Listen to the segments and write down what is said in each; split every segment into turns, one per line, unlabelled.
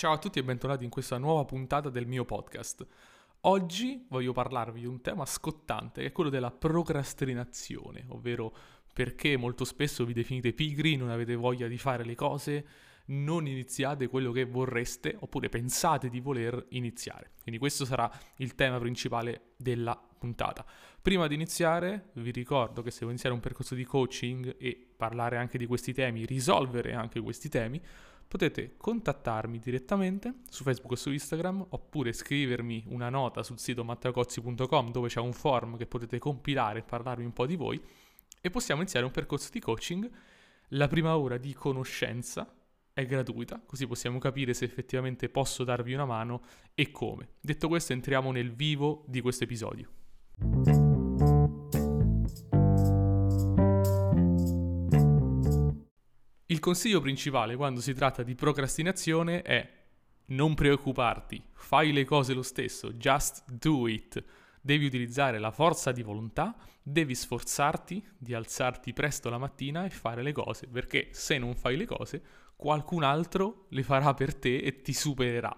Ciao a tutti e bentornati in questa nuova puntata del mio podcast. Oggi voglio parlarvi di un tema scottante che è quello della procrastinazione, ovvero perché molto spesso vi definite pigri, non avete voglia di fare le cose, non iniziate quello che vorreste oppure pensate di voler iniziare. Quindi questo sarà il tema principale della puntata. Prima di iniziare vi ricordo che se vuoi iniziare un percorso di coaching e parlare anche di questi temi, risolvere anche questi temi, potete contattarmi direttamente su Facebook o su Instagram oppure scrivermi una nota sul sito matteocozzi.com dove c'è un form che potete compilare e parlarmi un po' di voi e possiamo iniziare un percorso di coaching. La prima ora di conoscenza è gratuita, così possiamo capire se effettivamente posso darvi una mano e come. Detto questo entriamo nel vivo di questo episodio. Il consiglio principale quando si tratta di procrastinazione è non preoccuparti, fai le cose lo stesso, just do it. Devi utilizzare la forza di volontà, devi sforzarti di alzarti presto la mattina e fare le cose, perché se non fai le cose, qualcun altro le farà per te e ti supererà.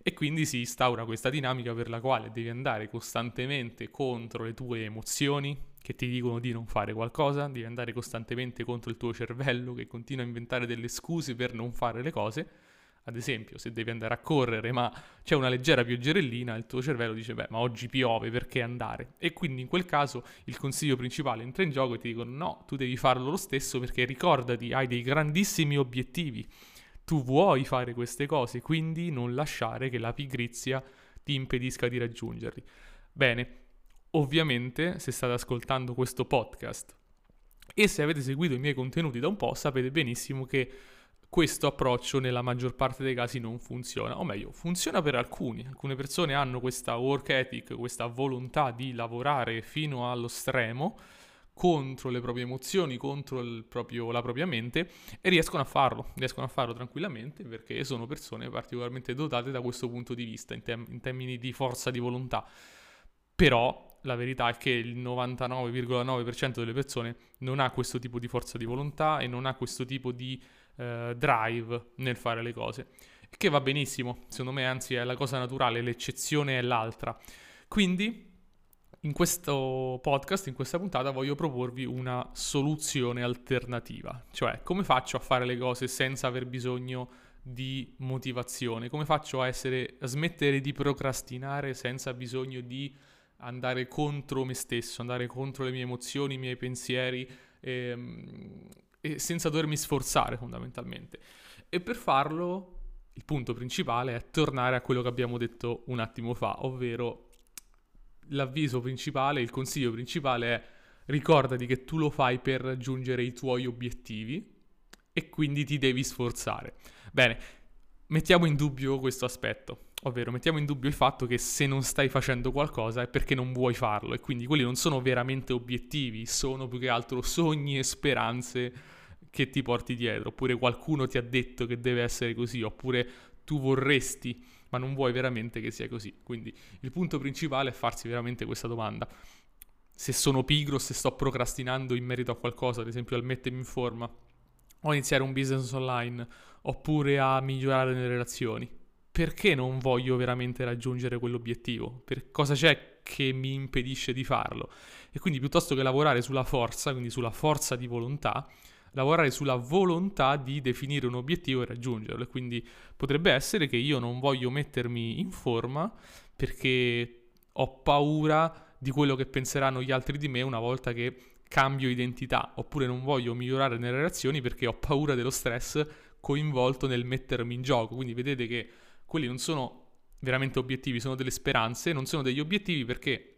E quindi si instaura questa dinamica per la quale devi andare costantemente contro le tue emozioni, che ti dicono di non fare qualcosa, devi andare costantemente contro il tuo cervello che continua a inventare delle scuse per non fare le cose. Ad esempio, se devi andare a correre ma c'è una leggera pioggerellina, il tuo cervello dice beh, ma oggi piove, perché andare? E quindi in quel caso il consiglio principale entra in gioco e ti dicono no, tu devi farlo lo stesso perché ricordati, hai dei grandissimi obiettivi. Tu vuoi fare queste cose, quindi non lasciare che la pigrizia ti impedisca di raggiungerli. Bene, Ovviamente, se state ascoltando questo podcast e se avete seguito i miei contenuti da un po', sapete benissimo che questo approccio nella maggior parte dei casi non funziona, o meglio, funziona per alcuni. Alcune persone hanno questa work ethic, questa volontà di lavorare fino allo stremo contro le proprie emozioni, contro proprio, la propria mente e riescono a farlo, riescono a farlo tranquillamente perché sono persone particolarmente dotate da questo punto di vista in, tem- in termini di forza di volontà. Però la verità è che il 99,9% delle persone non ha questo tipo di forza di volontà e non ha questo tipo di eh, drive nel fare le cose. Che va benissimo, secondo me anzi è la cosa naturale, l'eccezione è l'altra. Quindi in questo podcast, in questa puntata, voglio proporvi una soluzione alternativa, cioè come faccio a fare le cose senza aver bisogno di motivazione, come faccio a, essere, a smettere di procrastinare senza bisogno di andare contro me stesso, andare contro le mie emozioni, i miei pensieri e, ehm, e senza dovermi sforzare fondamentalmente. E per farlo il punto principale è tornare a quello che abbiamo detto un attimo fa, ovvero l'avviso principale, il consiglio principale è ricordati che tu lo fai per raggiungere i tuoi obiettivi e quindi ti devi sforzare. Bene, mettiamo in dubbio questo aspetto. Ovvero, mettiamo in dubbio il fatto che se non stai facendo qualcosa è perché non vuoi farlo e quindi quelli non sono veramente obiettivi, sono più che altro sogni e speranze che ti porti dietro, oppure qualcuno ti ha detto che deve essere così, oppure tu vorresti, ma non vuoi veramente che sia così. Quindi il punto principale è farsi veramente questa domanda. Se sono pigro, se sto procrastinando in merito a qualcosa, ad esempio al mettermi in forma, o iniziare un business online, oppure a migliorare le relazioni perché non voglio veramente raggiungere quell'obiettivo? Per cosa c'è che mi impedisce di farlo? E quindi piuttosto che lavorare sulla forza, quindi sulla forza di volontà, lavorare sulla volontà di definire un obiettivo e raggiungerlo. E quindi potrebbe essere che io non voglio mettermi in forma perché ho paura di quello che penseranno gli altri di me una volta che cambio identità, oppure non voglio migliorare nelle relazioni perché ho paura dello stress coinvolto nel mettermi in gioco. Quindi vedete che quelli non sono veramente obiettivi, sono delle speranze, non sono degli obiettivi perché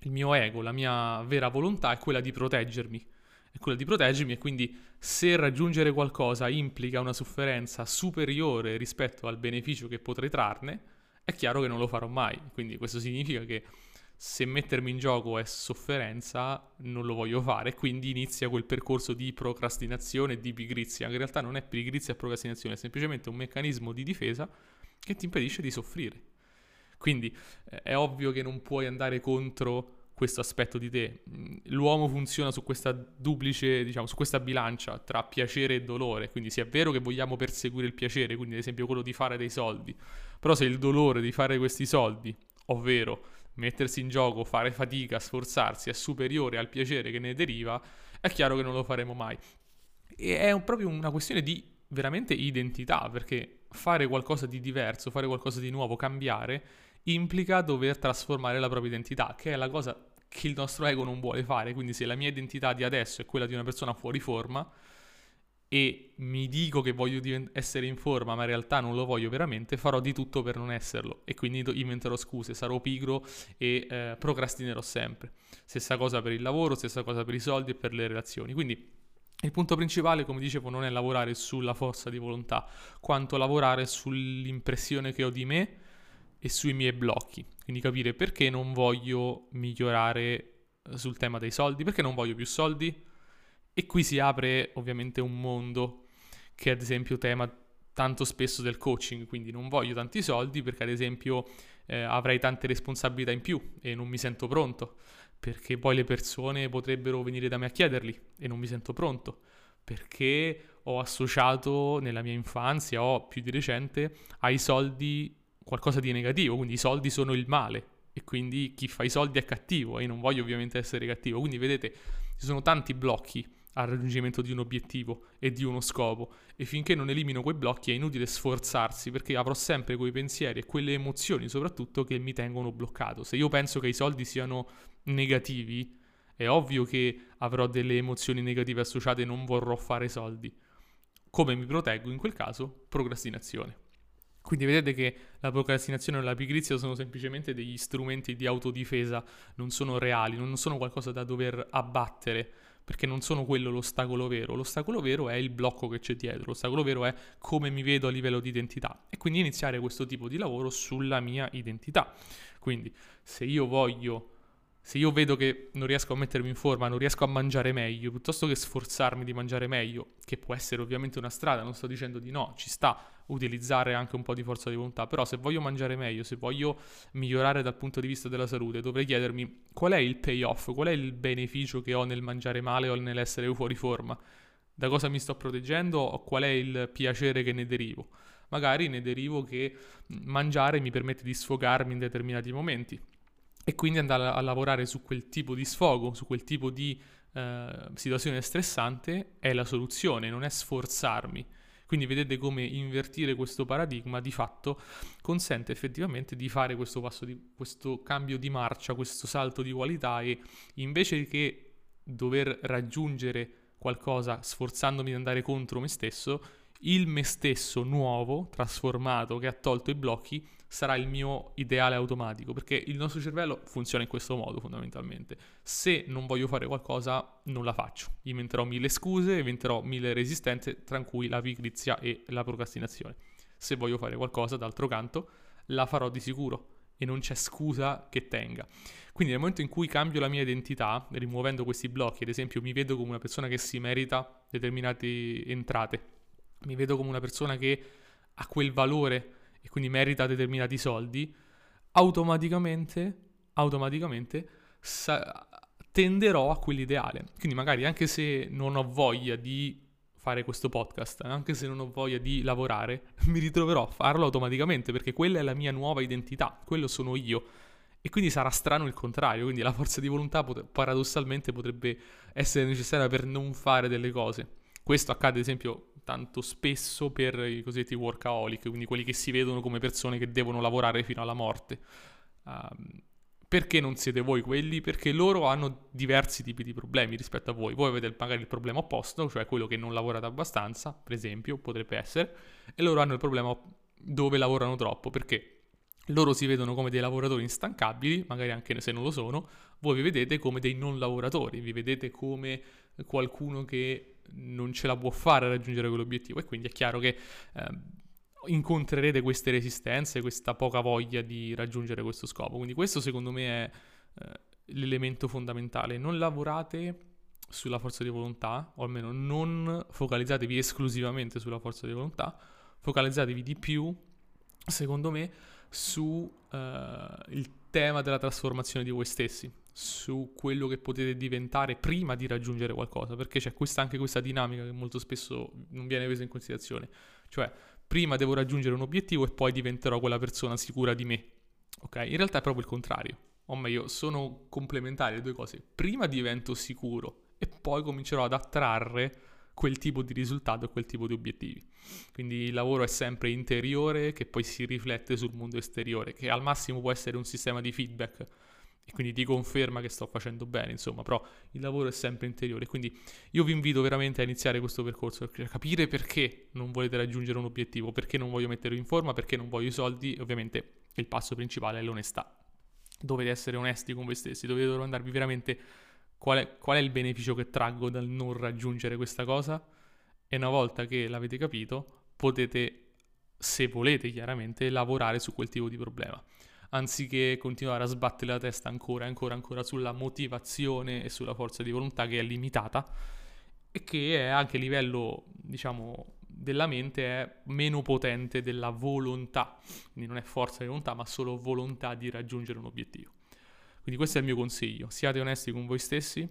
il mio ego, la mia vera volontà è quella di proteggermi. È quella di proteggermi e quindi se raggiungere qualcosa implica una sofferenza superiore rispetto al beneficio che potrei trarne, è chiaro che non lo farò mai. Quindi questo significa che se mettermi in gioco è sofferenza, non lo voglio fare. Quindi inizia quel percorso di procrastinazione di pigrizia. In realtà non è pigrizia e procrastinazione, è semplicemente un meccanismo di difesa che ti impedisce di soffrire. Quindi eh, è ovvio che non puoi andare contro questo aspetto di te. L'uomo funziona su questa duplice, diciamo, su questa bilancia tra piacere e dolore, quindi se è vero che vogliamo perseguire il piacere, quindi ad esempio quello di fare dei soldi, però se il dolore di fare questi soldi, ovvero mettersi in gioco, fare fatica, sforzarsi, è superiore al piacere che ne deriva, è chiaro che non lo faremo mai. E è un, proprio una questione di veramente identità, perché fare qualcosa di diverso, fare qualcosa di nuovo, cambiare, implica dover trasformare la propria identità, che è la cosa che il nostro ego non vuole fare. Quindi se la mia identità di adesso è quella di una persona fuori forma e mi dico che voglio essere in forma, ma in realtà non lo voglio veramente, farò di tutto per non esserlo e quindi inventerò scuse, sarò pigro e eh, procrastinerò sempre. Stessa cosa per il lavoro, stessa cosa per i soldi e per le relazioni. Quindi il punto principale, come dicevo, non è lavorare sulla forza di volontà, quanto lavorare sull'impressione che ho di me e sui miei blocchi. Quindi capire perché non voglio migliorare eh, sul tema dei soldi, perché non voglio più soldi. E qui si apre ovviamente un mondo che è ad esempio tema tanto spesso del coaching, quindi non voglio tanti soldi perché ad esempio eh, avrei tante responsabilità in più e non mi sento pronto, perché poi le persone potrebbero venire da me a chiederli e non mi sento pronto, perché ho associato nella mia infanzia o più di recente ai soldi qualcosa di negativo, quindi i soldi sono il male e quindi chi fa i soldi è cattivo e io non voglio ovviamente essere cattivo. Quindi vedete, ci sono tanti blocchi al raggiungimento di un obiettivo e di uno scopo e finché non elimino quei blocchi è inutile sforzarsi perché avrò sempre quei pensieri e quelle emozioni soprattutto che mi tengono bloccato. Se io penso che i soldi siano negativi, è ovvio che avrò delle emozioni negative associate e non vorrò fare soldi. Come mi proteggo in quel caso? Procrastinazione. Quindi vedete che la procrastinazione e la pigrizia sono semplicemente degli strumenti di autodifesa, non sono reali, non sono qualcosa da dover abbattere, perché non sono quello l'ostacolo vero. L'ostacolo vero è il blocco che c'è dietro, l'ostacolo vero è come mi vedo a livello di identità e quindi iniziare questo tipo di lavoro sulla mia identità. Quindi se io voglio se io vedo che non riesco a mettermi in forma, non riesco a mangiare meglio, piuttosto che sforzarmi di mangiare meglio, che può essere ovviamente una strada, non sto dicendo di no, ci sta utilizzare anche un po' di forza di volontà, però se voglio mangiare meglio, se voglio migliorare dal punto di vista della salute, dovrei chiedermi qual è il payoff, qual è il beneficio che ho nel mangiare male o nell'essere fuori forma, da cosa mi sto proteggendo o qual è il piacere che ne derivo. Magari ne derivo che mangiare mi permette di sfogarmi in determinati momenti e quindi andare a lavorare su quel tipo di sfogo, su quel tipo di eh, situazione stressante è la soluzione, non è sforzarmi. Quindi vedete come invertire questo paradigma di fatto consente effettivamente di fare questo passo di questo cambio di marcia, questo salto di qualità e invece che dover raggiungere qualcosa sforzandomi di andare contro me stesso, il me stesso nuovo, trasformato, che ha tolto i blocchi, sarà il mio ideale automatico, perché il nostro cervello funziona in questo modo fondamentalmente. Se non voglio fare qualcosa, non la faccio. Inventerò mille scuse, inventerò mille resistenze, tra cui la pigrizia e la procrastinazione. Se voglio fare qualcosa, d'altro canto, la farò di sicuro e non c'è scusa che tenga. Quindi nel momento in cui cambio la mia identità, rimuovendo questi blocchi, ad esempio mi vedo come una persona che si merita determinate entrate, mi vedo come una persona che ha quel valore e quindi merita determinati soldi, automaticamente, automaticamente sa- tenderò a quell'ideale. Quindi magari anche se non ho voglia di fare questo podcast, anche se non ho voglia di lavorare, mi ritroverò a farlo automaticamente perché quella è la mia nuova identità, quello sono io. E quindi sarà strano il contrario, quindi la forza di volontà pot- paradossalmente potrebbe essere necessaria per non fare delle cose. Questo accade ad esempio tanto spesso per i cosiddetti workaholic, quindi quelli che si vedono come persone che devono lavorare fino alla morte. Um, perché non siete voi quelli? Perché loro hanno diversi tipi di problemi rispetto a voi. Voi avete magari il problema opposto, cioè quello che non lavorate abbastanza, per esempio, potrebbe essere, e loro hanno il problema dove lavorano troppo, perché loro si vedono come dei lavoratori instancabili, magari anche se non lo sono, voi vi vedete come dei non lavoratori, vi vedete come qualcuno che non ce la può fare a raggiungere quell'obiettivo e quindi è chiaro che eh, incontrerete queste resistenze, questa poca voglia di raggiungere questo scopo. Quindi questo secondo me è eh, l'elemento fondamentale. Non lavorate sulla forza di volontà, o almeno non focalizzatevi esclusivamente sulla forza di volontà, focalizzatevi di più, secondo me, sul uh, tema della trasformazione di voi stessi, su quello che potete diventare prima di raggiungere qualcosa, perché c'è questa, anche questa dinamica che molto spesso non viene presa in considerazione. Cioè, prima devo raggiungere un obiettivo e poi diventerò quella persona sicura di me. Ok? In realtà è proprio il contrario. O meglio, sono complementari le due cose. Prima divento sicuro e poi comincerò ad attrarre quel tipo di risultato e quel tipo di obiettivi. Quindi il lavoro è sempre interiore che poi si riflette sul mondo esteriore, che al massimo può essere un sistema di feedback e quindi ti conferma che sto facendo bene, insomma, però il lavoro è sempre interiore. Quindi io vi invito veramente a iniziare questo percorso, a capire perché non volete raggiungere un obiettivo, perché non voglio metterlo in forma, perché non voglio i soldi, e ovviamente il passo principale è l'onestà. Dovete essere onesti con voi stessi, dovete domandarvi veramente qual è, qual è il beneficio che traggo dal non raggiungere questa cosa? E una volta che l'avete capito potete, se volete chiaramente, lavorare su quel tipo di problema. Anziché continuare a sbattere la testa ancora e ancora ancora sulla motivazione e sulla forza di volontà che è limitata e che è anche a livello, diciamo, della mente è meno potente della volontà, quindi non è forza di volontà, ma solo volontà di raggiungere un obiettivo. Quindi questo è il mio consiglio, siate onesti con voi stessi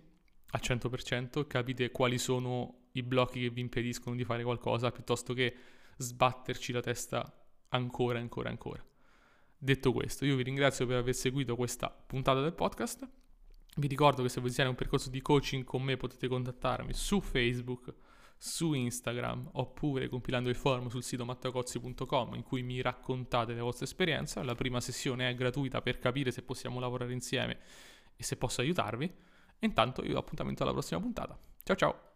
al 100%, capite quali sono i blocchi che vi impediscono di fare qualcosa piuttosto che sbatterci la testa ancora, ancora, ancora. Detto questo, io vi ringrazio per aver seguito questa puntata del podcast. Vi ricordo che se volete un percorso di coaching con me potete contattarmi su Facebook, su Instagram oppure compilando il forum sul sito mattacozzi.com in cui mi raccontate le vostre esperienze. La prima sessione è gratuita per capire se possiamo lavorare insieme e se posso aiutarvi. Intanto io do appuntamento alla prossima puntata. Ciao ciao!